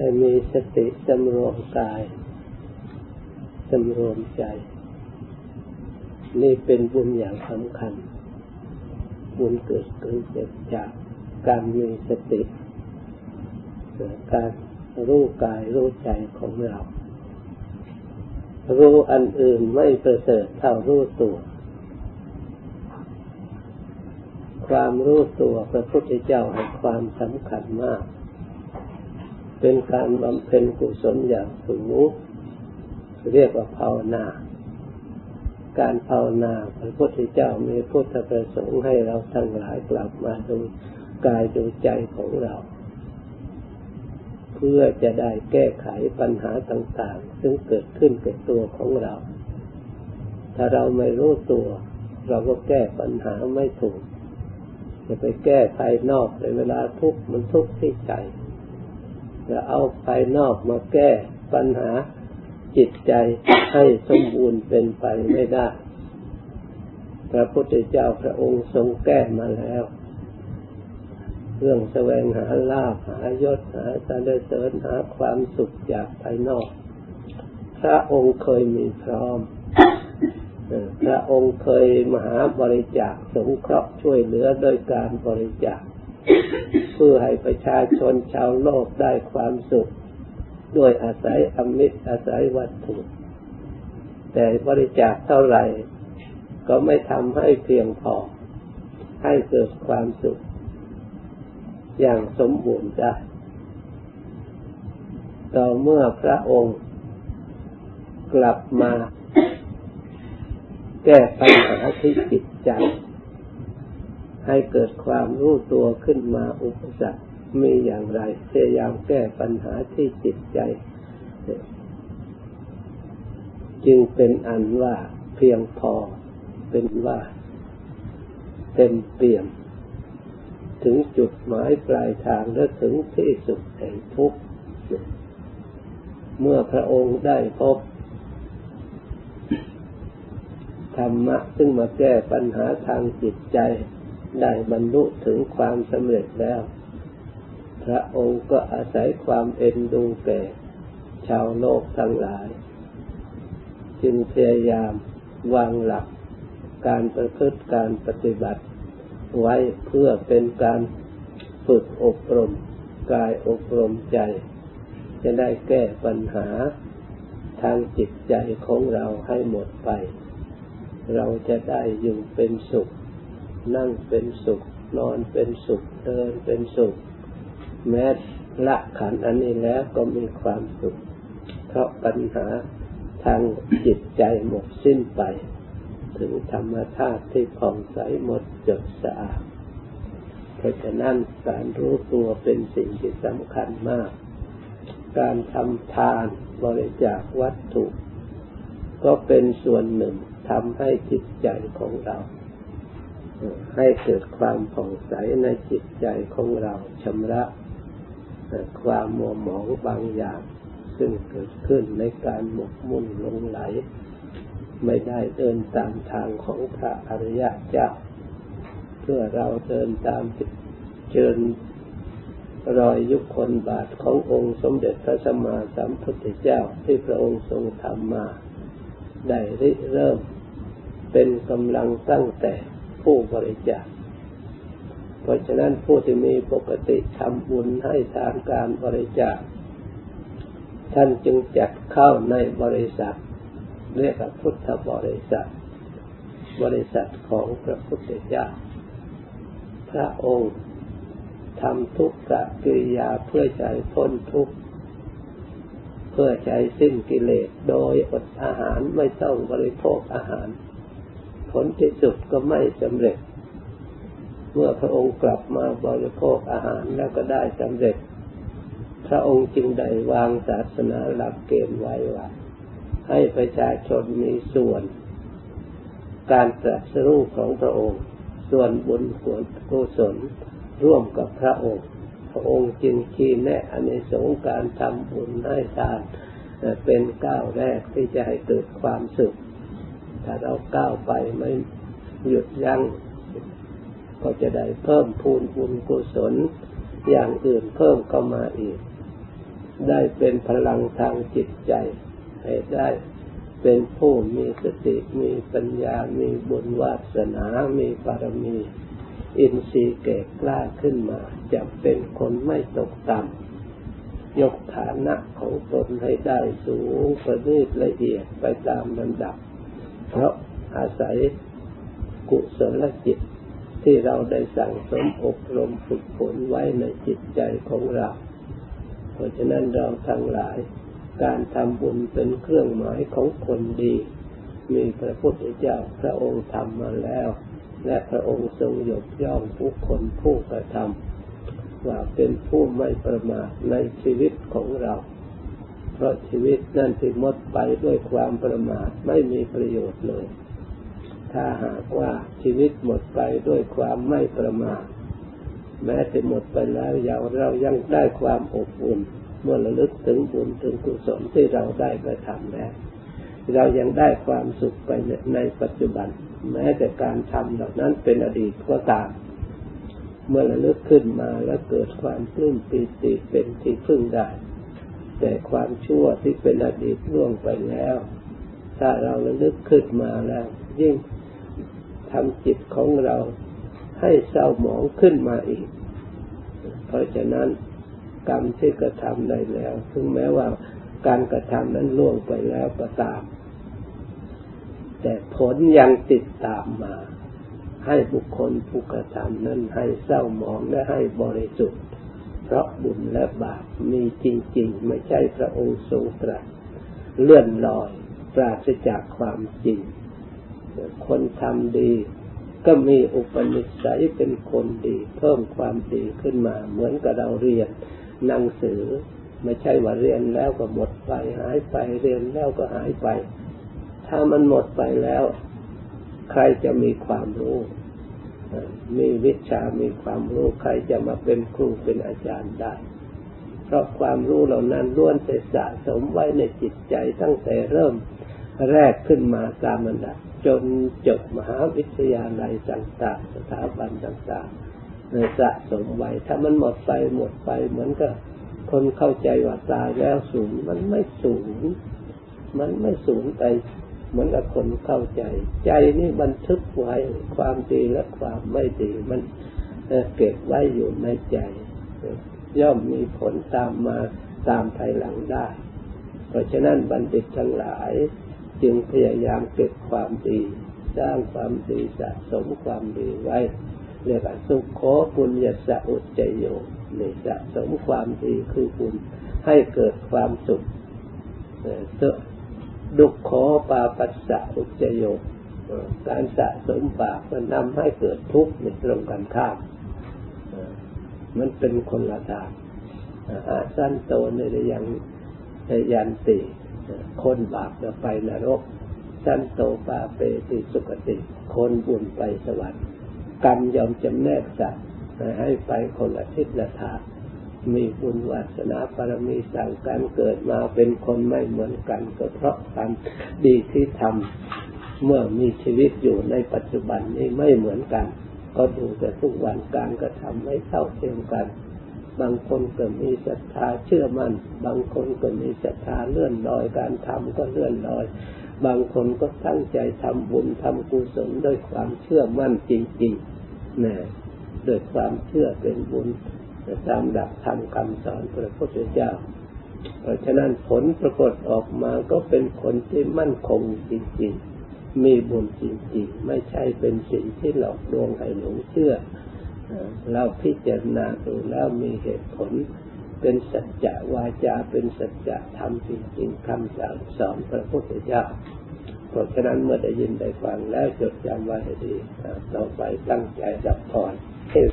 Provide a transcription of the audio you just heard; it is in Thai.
ให้มีสติสำรวมกายสำรวมใจ นี่เป็นบุญอย่างสำคัญ บุญเกิดขึ้นจากการมีสติการรู้กายรู้ใจของเรา รู้อันอื่นไม่ประเสริฐเท่ารู้ตัว ความรู้ตัวพระพุทธเจ้าให้ความสำคัญมาก เป็นการบำเพ็ญกุศลอย่างสูงเรียกว่าภาวนา การภาวนาพระพุทธเจ้ามีพุทธประสงค์ให้เราทั้งหลายกลับมาดูกายดูใจของเรา เพื่อจะได้แก้ไขปัญหาต่างๆ ซึ่งเกิดขึ้นกับตัวของเรา ถ้าเราไม่รู้ตัว เราก็แก้ปัญหาไม่ถูก จะไปแก้ภายนอกในเวลาทุกข์มันทุกข์ที่ใจ จะเอาภายนอกมาแก้ปัญหาจิตใจให้สมบูรณ์เป็นไปไม่ได้ พระพุทธเจ้าพระองค์ทรงแก้มาแล้ว เรื่องแสวงหาลาภหายศหาสรรเสริญหาความสุขจากภายนอก พระองค์เคยมีพร้อม พระองค์เคยมหาบริจาคสงเคราะห์ช่วยเหลือโดยการบริจาค เพื่อให้ประชาชนชาวโลกได้ความสุข ด้วยอาศัยอมิตรอาศัยวัตถุ แต่บริจาคเท่าไหร่ ก็ไม่ทำให้เพียงพอ ให้เกิดความสุข อย่างสมบูรณ์ได้ต่อเมื่อพระองค์กลับมา แก้ปัญหาที่จิตใจ ให้เกิดความรู้ตัวขึ้นมาอุปสรรคมีอย่างไรพยายามแก้ปัญหาที่จิตใจ จึงเป็นอันว่าเพียงพอเป็นว่าเต็มเปี่ยม ถึงจุดหมายปลายทางและถึงที่สุดแห่งทุกข์เมื่อพระองค์ได้พบธรรมะซึ่งมาแก้ปัญหาทางจิตใจ ได้บรรลุถึงความสำเร็จแล้ว พระองค์ก็อาศัยความเอ็นดูแก่ ชาวโลกทั้งหลาย จึงพยายามวางหลักการประพฤติการปฏิบัติ ไว้เพื่อเป็นการฝึกอบรมกายอบรมใจ จะได้แก้ปัญหาทางจิตใจของเราให้หมดไป เราจะได้อยู่เป็นสุข นั่งเป็นสุข นอนเป็นสุข เดินเป็นสุข แม้ละขันอันนี้แล้วก็มีความสุข เพราะปัญหาทางจิตใจหมดสิ้นไป ถึงธรรมชาติที่ผ่องใสหมดจดสะอาด เพราะฉะนั้นการรู้ตัวเป็นสิ่งที่สำคัญมาก การทำทานบริจาควัตถุ ก็เป็นส่วนหนึ่งทำให้จิตใจของเรา ให้เกิดความผ่องใสในจิตใจของเราชำระความมัวหมองบางอย่าง ซึ่งเกิดขึ้นในการหมกมุ่นลงไหล ไม่ได้เดินตามทางของพระอริยเจ้าเพื่อเราเดินตามเชิญรอยยุคคนบาทขององค์สมเด็จพระสัมมาสัมพุทธเจ้าที่พระองค์ทรงทำมา ได้ริเริ่มเป็นกำลังตั้งแต่ ผู้บริจาค เพราะฉะนั้นผู้ที่มีปกติทำบุญให้ทานการบริจาค ท่านจึงจัดเข้าในบริษัทเรียกว่าพุทธบริษัท บริษัทของพระพุทธเจ้า พระองค์ทำทุกขกิริยาเพื่อใจพ้นทุกข์เพื่อใจสิ้นกิเลสโดยอดอาหารไม่ต้องบริโภคอาหาร ผลที่สุดก็ไม่สำเร็จ เมื่อพระองค์กลับมาบริโภคอาหารแล้วก็ได้สำเร็จ พระองค์จึงได้วางศาสนาหลักเกณฑ์ไว้ว่าให้ประชาชนมีส่วน การตรัสรู้ของพระองค์ ส่วนบุญส่วนกุศลร่วมกับพระองค์ พระองค์จึงชี้แนะอเนสงการทำบุญให้ทานเป็นก้าวแรกที่จะให้เกิดความสุข ถ้าเราก้าวไปไม่หยุดยัง้งก็จะได้เพิ่มพูนบุญกุศลอย่างอื่นเพิ่มเข้ามาอีก ได้เป็นพลังทางจิตใจ ให้ได้เป็นผู้มีสติมีปัญญา มีบุญวาสนา มีบารมี อินทรีย์เก่กล้าขึ้นมา จะเป็นคนไม่ตกต่ำยกฐานะของตนให้ได้สูงประณีตละเอียดไปตามลำดับ เพราะอาศัยกุศลจิตที่เราได้สั่งสมอบรมฝึกฝนไว้ในจิตใจของเรา เพราะฉะนั้นเราทั้งหลาย การทำบุญเป็นเครื่องหมายของคนดี มีพระพุทธเจ้าพระองค์ทำมาแล้ว และพระองค์ทรงยกย่องผู้คนผู้กระทำว่าเป็นผู้ไม่ประมาทในชีวิตของเรา เพราะชีวิตนั่นที่หมดไปด้วยความประมาทไม่มีประโยชน์เลย ถ้าหากว่าชีวิตหมดไปด้วยความไม่ประมาทแม้จะหมดไปแล้วยางเรายังได้ความอบอุ่น เมื่อระลึกถึงบุญถึงกุศลที่เราได้กระทำแล้วเรายังได้ความสุขไปในปัจจุบัน แม้แต่การทำเหล่านั้นเป็นอดีตก็ตาม เมื่อระลึกขึ้นมาแล้วเกิดความปลื้มปีติเป็นที่พึ่งได้ แต่ความชั่วที่เป็นอดีตล่วงไปแล้ว ถ้าเราระลึกขึ้นมาแล้ว ยิ่งทำจิตของเราให้เศร้าหมองขึ้นมาอีก เพราะฉะนั้นกรรมที่กระทำได้แล้ว ถึงแม้ว่าการกระทำนั้นล่วงไปแล้วก็ตาม แต่ผลยังติดตามมา ให้บุคคลผู้กระทำนั้นให้เศร้าหมองและให้บริสุทธิ์ เพราะบุญและบาปมีจริง ๆ ไม่ใช่พระองค์ทรงตรัสเลื่อนลอยปราศจากความจริง คนทำดี ก็มีอุปนิสัยเป็นคนดี เพิ่มความดีขึ้นมา เหมือนกับเราเรียนหนังสือ ไม่ใช่ว่าเรียนแล้วก็หมดไปหายไปเรียนแล้วก็หายไป ถ้ามันหมดไปแล้ว ใครจะมีความรู้ มีวิชา มีความรู้ใครจะมาเป็นครูเป็นอาจารย์ได้ เพราะความรู้เหล่านั้นล้วนแต่สะสมไว้ในจิตใจตั้งแต่เริ่มแรกขึ้นมาตามอันดับจนจบมหาวิทยาลัยต่างๆ สถาบันต่างๆในสะสมไว้ ถ้ามันหมดไปหมดไปเหมือนกับคนเข้าใจว่าตายแล้วสูญมันไม่สูญมันไม่สูญไป เหมือนกับคนเข้าใจ ใจนี่บันทึกไว้ความดีและความไม่ดีมันเก็บไว้อยู่ในใจ ย่อมมีผลตามมาตามภายหลังได้ เพราะฉะนั้นบัณฑิตทั้งหลาย จึงพยายามเก็บความดี สร้างความดีสะสมความดีไว้เรียกว่าสุขโขปุญญาสะอุจจโยนี่สะสมความดีคือบุญให้เกิดความสุข ดุขโขปาปัสสะอุจโยการสะสมบาปมันนำให้เกิดทุกข์ในตรงกันข้ามมันเป็นคนละทางอาสั้นโตในยังยันติ คนบาปจะไปนรกชั้นโตปาเปติสุกติ คนบุญไปสวรรค์ กรรมยอมจำแนกสัตว์ให้ไปคนละทิศละทาง มีบุญวาสนาปรมีสั่งการเกิดมาเป็นคนไม่เหมือนกันก็เพราะความดีที่ทำเมื่อมีชีวิตอยู่ในปัจจุบันนี้ไม่เหมือนกัน ก็ดูแต่ทุกวันการกระทำไม่เท่าเทียมกัน บางคนก็มีศรัทธาเชื่อมัน่นบางคนก็มีศรัทธาเลื่อนลอยการทำก็เลื่อนลอย บางคนก็ตั้งใจทำบุญทำกุศลด้วยความเชื่อมั่นจริงๆนะด้วยความเชื่อเป็นบุญ ตามดักทำคำสอนพระพุทธเจ้า เพราะฉะนั้นผลปรากฏออกมาก็เป็นคนที่มั่นคงจริงๆ มีบุญจริงๆ ไม่ใช่เป็นสิ่งที่หลอกลวงให้หลงเชื่อ เราพิจารณาดูแล้วมีเหตุผลเป็นสัจจะวาจาเป็นสัจจะธรรมจริงๆคำสั่งสอนพระพุทธเจ้าเพราะฉะนั้นเมื่อได้ยินได้ฟังแล้วจดจำไว้ให้ดีต่อไปตั้งใจจับพร